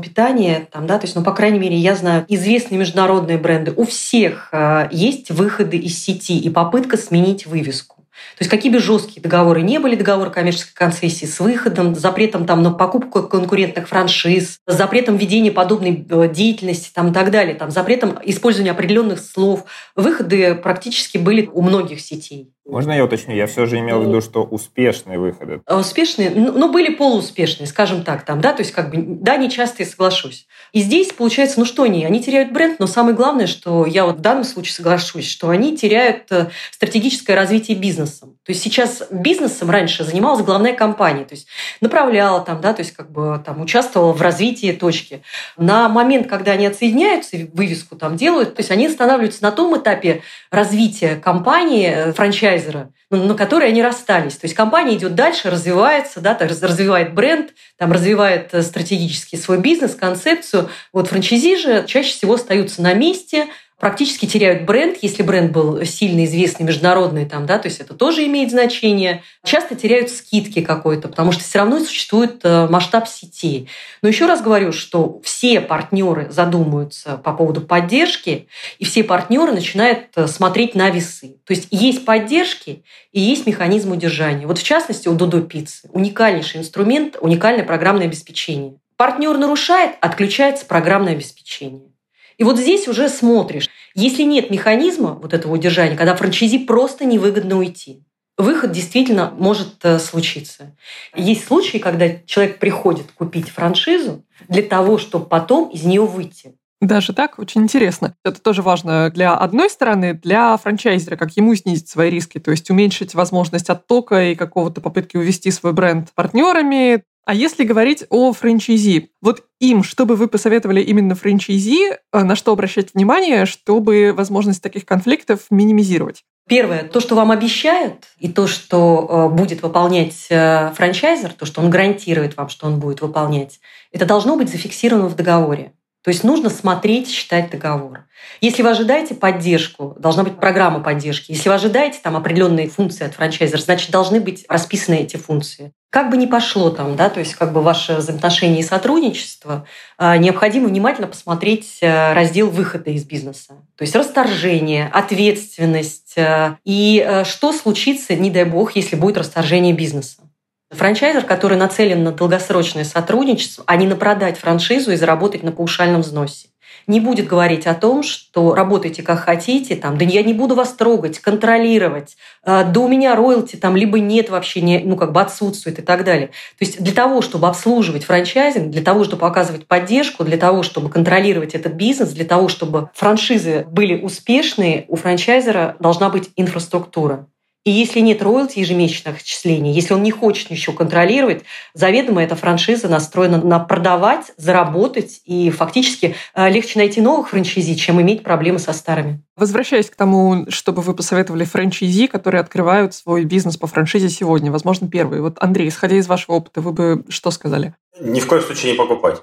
питания, там, да, то есть, ну, по крайней мере, я знаю известные международные бренды. У всех э, есть выходы из сети и попытка сменить вывеску. То есть какие бы жесткие договоры не были, договор коммерческой концессии с выходом, с запретом там, на покупку конкурентных франшиз, с запретом ведения подобной э, деятельности там, и так далее, там, запретом использования определенных слов, выходы практически были у многих сетей. Можно я уточню? Я все же имел в виду, что успешные выходы. А успешные, ну, ну, были полууспешные, скажем так, там, да, то есть как бы, да, не часто я соглашусь. И здесь получается, ну что они, они теряют бренд, но самое главное, что я вот в данном случае соглашусь, что они теряют э, стратегическое развитие бизнесом. То есть сейчас бизнесом раньше занималась главная компания, то есть направляла там, да, то есть как бы там участвовала в развитии точки. На момент, когда они отсоединяются вывеску там делают, то есть они останавливаются на том этапе развития компании, э, франчайза, франчайзера, на которой они расстались. То есть компания идет дальше, развивается, да, развивает бренд, там, развивает э, стратегически свой бизнес, концепцию. Вот франчайзи же чаще всего остаются на месте, практически теряют бренд, если бренд был сильно известный, международный, там, да, то есть это тоже имеет значение. Часто теряют скидки какой-то, потому что все равно существует э, масштаб сетей. Но еще раз говорю, что все партнеры задумываются по поводу поддержки, и все партнеры начинают э, смотреть на весы. То есть есть поддержки и есть механизм удержания. Вот в частности у Додо Пиццы уникальнейший инструмент, уникальное программное обеспечение. Партнер нарушает, отключается программное обеспечение. И вот здесь уже смотришь, если нет механизма вот этого удержания, когда франчайзи просто невыгодно уйти, выход действительно может э, случиться. Есть случаи, когда человек приходит купить франшизу для того, чтобы потом из нее выйти. Даже так? Очень интересно. Это тоже важно для одной стороны, для франчайзера, как ему снизить свои риски, то есть уменьшить возможность оттока и какого-то попытки увести свой бренд партнерами, а если говорить о франчайзи, вот им, что бы вы посоветовали именно франчайзи, э, на что обращать внимание, чтобы возможность таких конфликтов минимизировать? Первое, то, что вам обещают, и то, что э, будет выполнять э, франчайзер, то, что он гарантирует вам, что он будет выполнять, это должно быть зафиксировано в договоре. То есть нужно смотреть, считать договор. Если вы ожидаете поддержку, должна быть программа поддержки. Если вы ожидаете там определенные функции от франчайзера, значит, должны быть расписаны эти функции. Как бы ни пошло там, да, то есть как бы ваше взаимоотношение и сотрудничество, а, необходимо внимательно посмотреть э, раздел выхода из бизнеса. То есть расторжение, ответственность э, и э, что случится, не дай бог, если будет расторжение бизнеса. Франчайзер, который нацелен на долгосрочное сотрудничество, а не на продать франшизу и заработать на паушальном взносе. Не будет говорить о том, что работайте как хотите, там, да я не буду вас трогать, контролировать, э, да у меня роялти там либо нет вообще, не, ну как бы отсутствует и так далее. То есть для того, чтобы обслуживать франчайзинг, для того, чтобы оказывать поддержку, для того, чтобы контролировать этот бизнес, для того, чтобы франшизы были успешные, у франчайзера должна быть инфраструктура. И если нет роялти ежемесячных отчислений, если он не хочет ничего контролировать, заведомо эта франшиза настроена на продавать, заработать, и фактически э, легче найти новых франчайзи, чем иметь проблемы со старыми. Возвращаясь к тому, чтобы вы посоветовали франчайзи, которые открывают свой бизнес по франшизе сегодня, возможно, первый. Вот, Андрей, исходя из вашего опыта, вы бы что сказали? Ни в коем случае не покупать.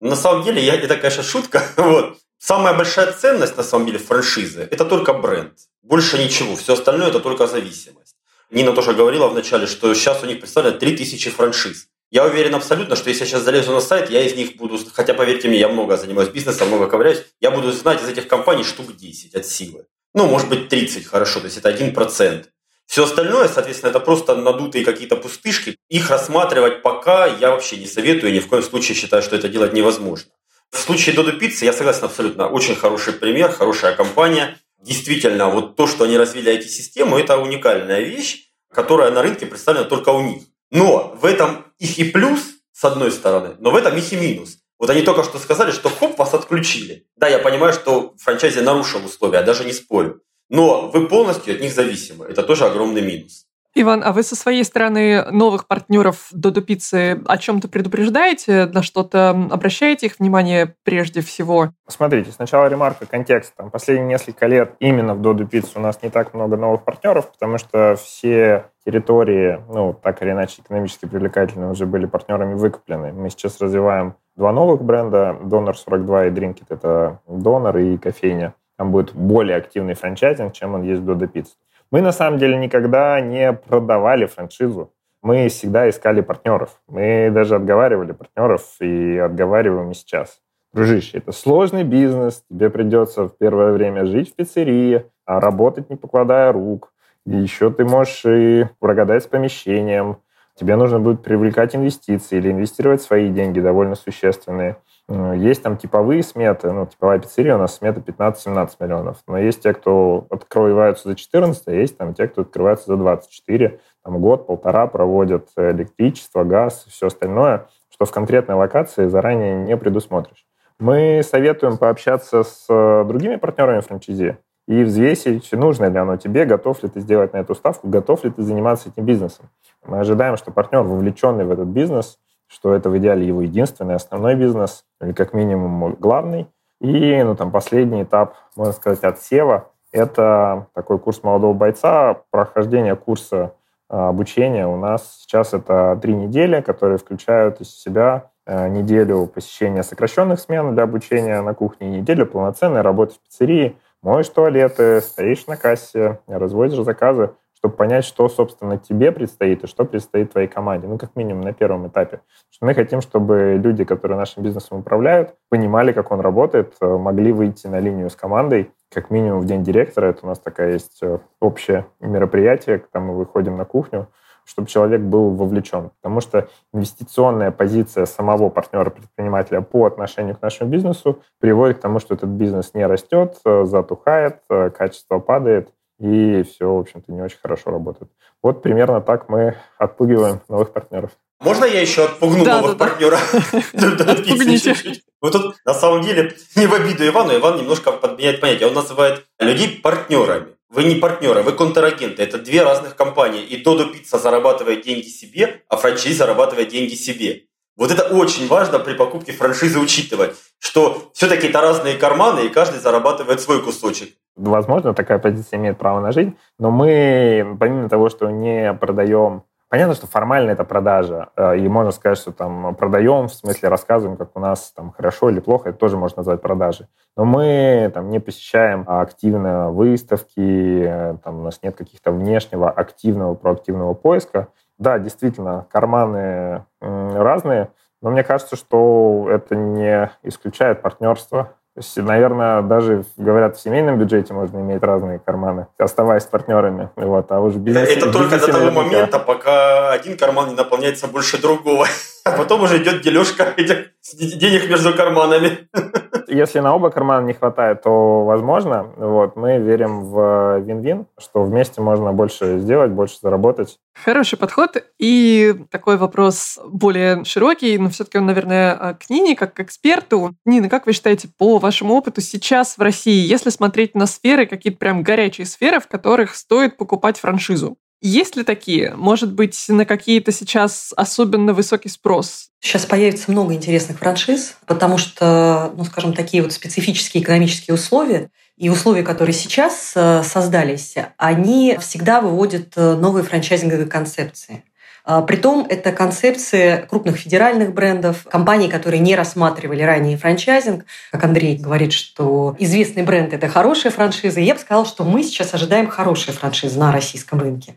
На самом деле, я, это, конечно, шутка. (laughs) Вот. Самая большая ценность, на самом деле, франшизы – это только бренд. Больше ничего. Все остальное – это только зависимость. Нина тоже говорила вначале, что сейчас у них представляют 3000 франшиз. Я уверен абсолютно, что если я сейчас залезу на сайт, я из них буду, хотя поверьте мне, я много занимаюсь бизнесом, много ковыряюсь, я буду знать из этих компаний штук 10 от силы. Ну, может быть, 30, хорошо, то есть это 1%. Все остальное, соответственно, это просто надутые какие-то пустышки. Их рассматривать пока я вообще не советую, ни в коем случае считаю, что это делать невозможно. В случае Додо Пиццы я согласен абсолютно. Очень хороший пример, хорошая компания. Действительно, вот то, что они развили IT-систему, это уникальная вещь, которая на рынке представлена только у них. Но в этом их и плюс, с одной стороны, но в этом их и минус. Вот они только что сказали, что хоп, вас отключили. Да, я понимаю, что франчайзи нарушил условия, я даже не спорю. Но вы полностью от них зависимы. Это тоже огромный минус. Иван, а вы со своей стороны новых партнеров Додо Пиццы о чем-то предупреждаете, на что-то обращаете их внимание прежде всего? Смотрите, сначала ремарка, контекст. Там, последние несколько лет именно в Додо Пицце у нас не так много новых партнеров, потому что все территории, ну, так или иначе, экономически привлекательные, уже были партнерами выкуплены. Мы сейчас развиваем два новых бренда, Донор 42 и Drinkit. Это донор и кофейня. Там будет более активный франчайзинг, чем он есть в Dodo Pizza. Мы, на самом деле, никогда не продавали франшизу. Мы всегда искали партнеров. Мы даже отговаривали партнеров и отговариваем и сейчас. Дружище, это сложный бизнес, тебе придется в первое время жить в пиццерии, а работать не покладая рук. И еще ты можешь и прогадать с помещением. Тебе нужно будет привлекать инвестиции или инвестировать свои деньги довольно существенные. Есть там типовые сметы, ну, типовая пиццерия у нас смета 15-17 миллионов, но есть те, кто открываются за 14, а есть там те, кто открываются за 24, там год, полтора проводят электричество, газ все остальное, что в конкретной локации заранее не предусмотришь. Мы советуем пообщаться с э, другими партнерами франчайзи и взвесить, нужно ли оно тебе, готов ли ты сделать на эту ставку, готов ли ты заниматься этим бизнесом. Мы ожидаем, что партнер, вовлеченный в этот бизнес, что это в идеале его единственный основной бизнес, или как минимум главный. И ну, там, последний этап, можно сказать, отсева – это такой курс молодого бойца, прохождение курса а, обучения. У нас сейчас это три недели, которые включают из себя а, неделю посещения сокращенных смен для обучения на кухне, неделю полноценной работы в пиццерии, моешь туалеты, стоишь на кассе, разводишь заказы чтобы понять, что, собственно, тебе предстоит и что предстоит твоей команде. Ну, как минимум, на первом этапе. Что мы хотим, чтобы люди, которые нашим бизнесом управляют, понимали, как он работает, э, могли выйти на линию с командой, как минимум в день директора. Это у нас такая есть э, общее мероприятие, когда мы выходим на кухню, чтобы человек был вовлечен. Потому что инвестиционная позиция самого партнера-предпринимателя по отношению к нашему бизнесу приводит к тому, что этот бизнес не растет, э, затухает, качество падает, и все, в общем-то, не очень хорошо работает. Вот примерно так мы отпугиваем новых партнеров. Можно я еще отпугну да, новых да, партнеров? (laughs) Отпугните. Вот тут, на самом деле, (laughs) не в обиду Ивану, Иван немножко подменяет понятие. Он называет людей партнерами. Вы не партнеры, вы контрагенты. Это две разных компании. И Додо Пицца зарабатывает деньги себе, а франчайзи зарабатывает деньги себе. Вот это очень важно при покупке франшизы учитывать, что все-таки это разные карманы, и каждый зарабатывает свой кусочек. Возможно, такая позиция имеет право на жизнь, но мы, помимо того, что не продаем Понятно, что формально это продажа, э, и можно сказать, что там продаем, в смысле рассказываем, как у нас там хорошо или плохо, это тоже можно назвать продажей. Но мы там не посещаем активно выставки, э, там у нас нет каких-то внешнего активного, проактивного поиска. Да, действительно, карманы разные, но мне кажется, что это не исключает партнерство то есть, наверное, даже, говорят, в семейном бюджете можно иметь разные карманы, оставаясь с партнерами. Вот, а уж бизнес, Это только до того момента, пока один карман не наполняется больше другого. (laughs) А потом уже идет дележка (laughs) этих денег между карманами. (laughs) Если на оба кармана не хватает, то возможно. Вот, мы верим в вин-вин, что вместе можно больше сделать, больше заработать. Хороший подход. И такой вопрос более широкий, но все-таки он, наверное, к Нине, как к эксперту. Нина, как вы считаете, по вашему опыту сейчас в России, если смотреть на сферы, какие-то прям горячие сферы, в которых стоит покупать франшизу? Есть ли такие? Может быть, на какие-то сейчас особенно высокий спрос? Сейчас появится много интересных франшиз, потому что, ну, скажем, такие вот специфические экономические условия и условия, которые сейчас э, создались, они всегда выводят э, новые франчайзинговые концепции. А, притом это концепция крупных федеральных брендов, компаний, которые не рассматривали ранее франчайзинг. Как Андрей говорит, что известный бренд – это хорошая франшиза. я бы сказала, что мы сейчас ожидаем хорошие франшизы на российском рынке.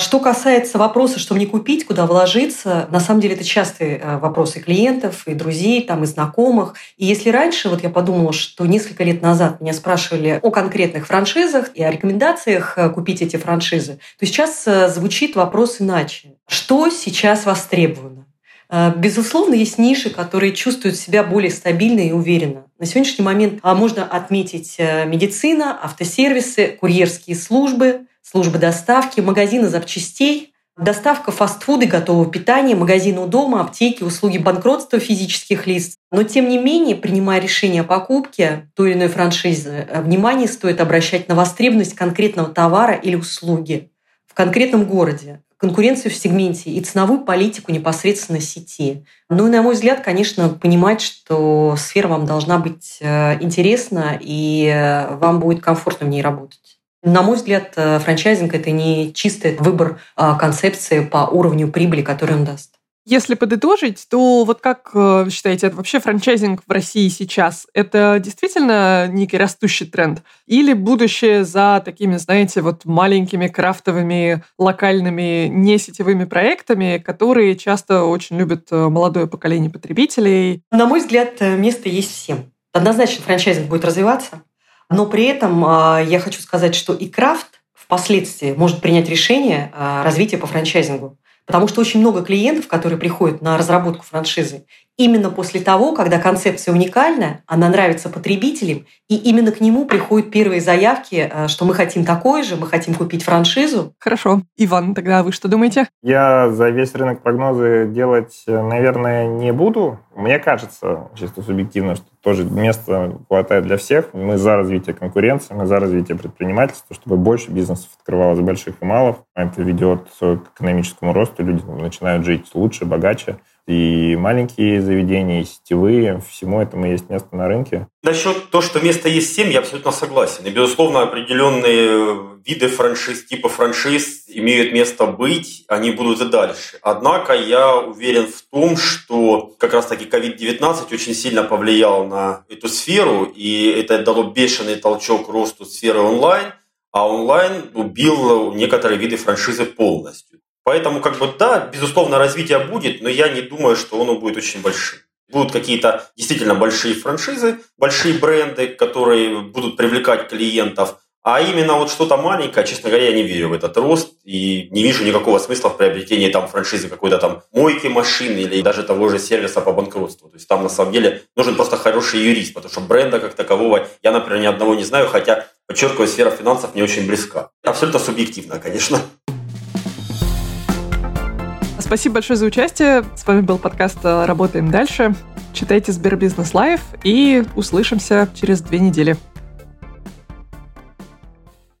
Что касается вопроса, что мне купить, куда вложиться, на самом деле это частые э, вопросы клиентов и друзей, там, и знакомых. И если раньше, вот я подумала, что несколько лет назад меня спрашивали о конкретных франшизах и о рекомендациях э, купить эти франшизы, то сейчас э, звучит вопрос иначе. Что сейчас востребовано? Безусловно, есть ниши, которые чувствуют себя более стабильно и уверенно. На сегодняшний момент а, можно отметить медицина, автосервисы, курьерские службы, службы доставки, магазины запчастей, доставка фастфуда готового питания, магазины у дома, аптеки, услуги банкротства физических лиц. Но, тем не менее, принимая решение о покупке той или иной франшизы, внимание стоит обращать на востребованность конкретного товара или услуги в конкретном городе, конкуренцию в сегменте и ценовую политику непосредственно сети. Ну и, на мой взгляд, конечно, понимать, что сфера вам должна быть э, интересна и э, вам будет комфортно в ней работать. На мой взгляд, э, франчайзинг – это не чистый выбор а, концепции по уровню прибыли, который он даст. Если подытожить, то вот как э, считаете, это вообще франчайзинг в России сейчас, это действительно некий растущий тренд? Или будущее за такими, знаете, вот маленькими крафтовыми, локальными, не сетевыми проектами, которые часто очень любят э, молодое поколение потребителей? На мой взгляд, место есть всем. Однозначно франчайзинг будет развиваться, но при этом а, я хочу сказать, что и крафт впоследствии может принять решение а, развития по франчайзингу. Потому что очень много клиентов, которые приходят на разработку франшизы, именно после того, когда концепция уникальная, она нравится потребителям, и именно к нему приходят первые заявки, э, что мы хотим такое же, мы хотим купить франшизу. Хорошо. Иван, тогда вы что думаете? Я за весь рынок прогнозы делать, э, наверное, не буду. Мне кажется, чисто субъективно, что тоже места хватает для всех. Мы за развитие конкуренции, мы за развитие предпринимательства, чтобы больше бизнесов открывалось больших и малых. Это ведет к экономическому росту, люди начинают жить лучше, богаче и маленькие заведения, и сетевые, всему этому есть место на рынке. Насчет того, что место есть всем, я абсолютно согласен. И, безусловно, определенные виды франшиз, типа франшиз имеют место быть, они будут и дальше. Однако я уверен в том, что как раз-таки COVID-19 очень сильно повлиял на эту сферу, и это дало бешеный толчок росту сферы онлайн, а онлайн убил некоторые виды франшизы полностью. Поэтому, как бы, да, безусловно, развитие будет, но я не думаю, что оно будет очень большим. Будут какие-то действительно большие франшизы, большие бренды, которые будут привлекать клиентов, а именно вот что-то маленькое, честно говоря, я не верю в этот рост и не вижу никакого смысла в приобретении там франшизы какой-то там мойки машины или даже того же сервиса по банкротству. То есть там на самом деле нужен просто хороший юрист, потому что бренда как такового я, например, ни одного не знаю, хотя, подчеркиваю, сфера финансов не очень близка. Абсолютно субъективно, конечно. Спасибо большое за участие. С вами был подкаст «Работаем дальше». Читайте Сбербизнес Лайв и услышимся через две недели.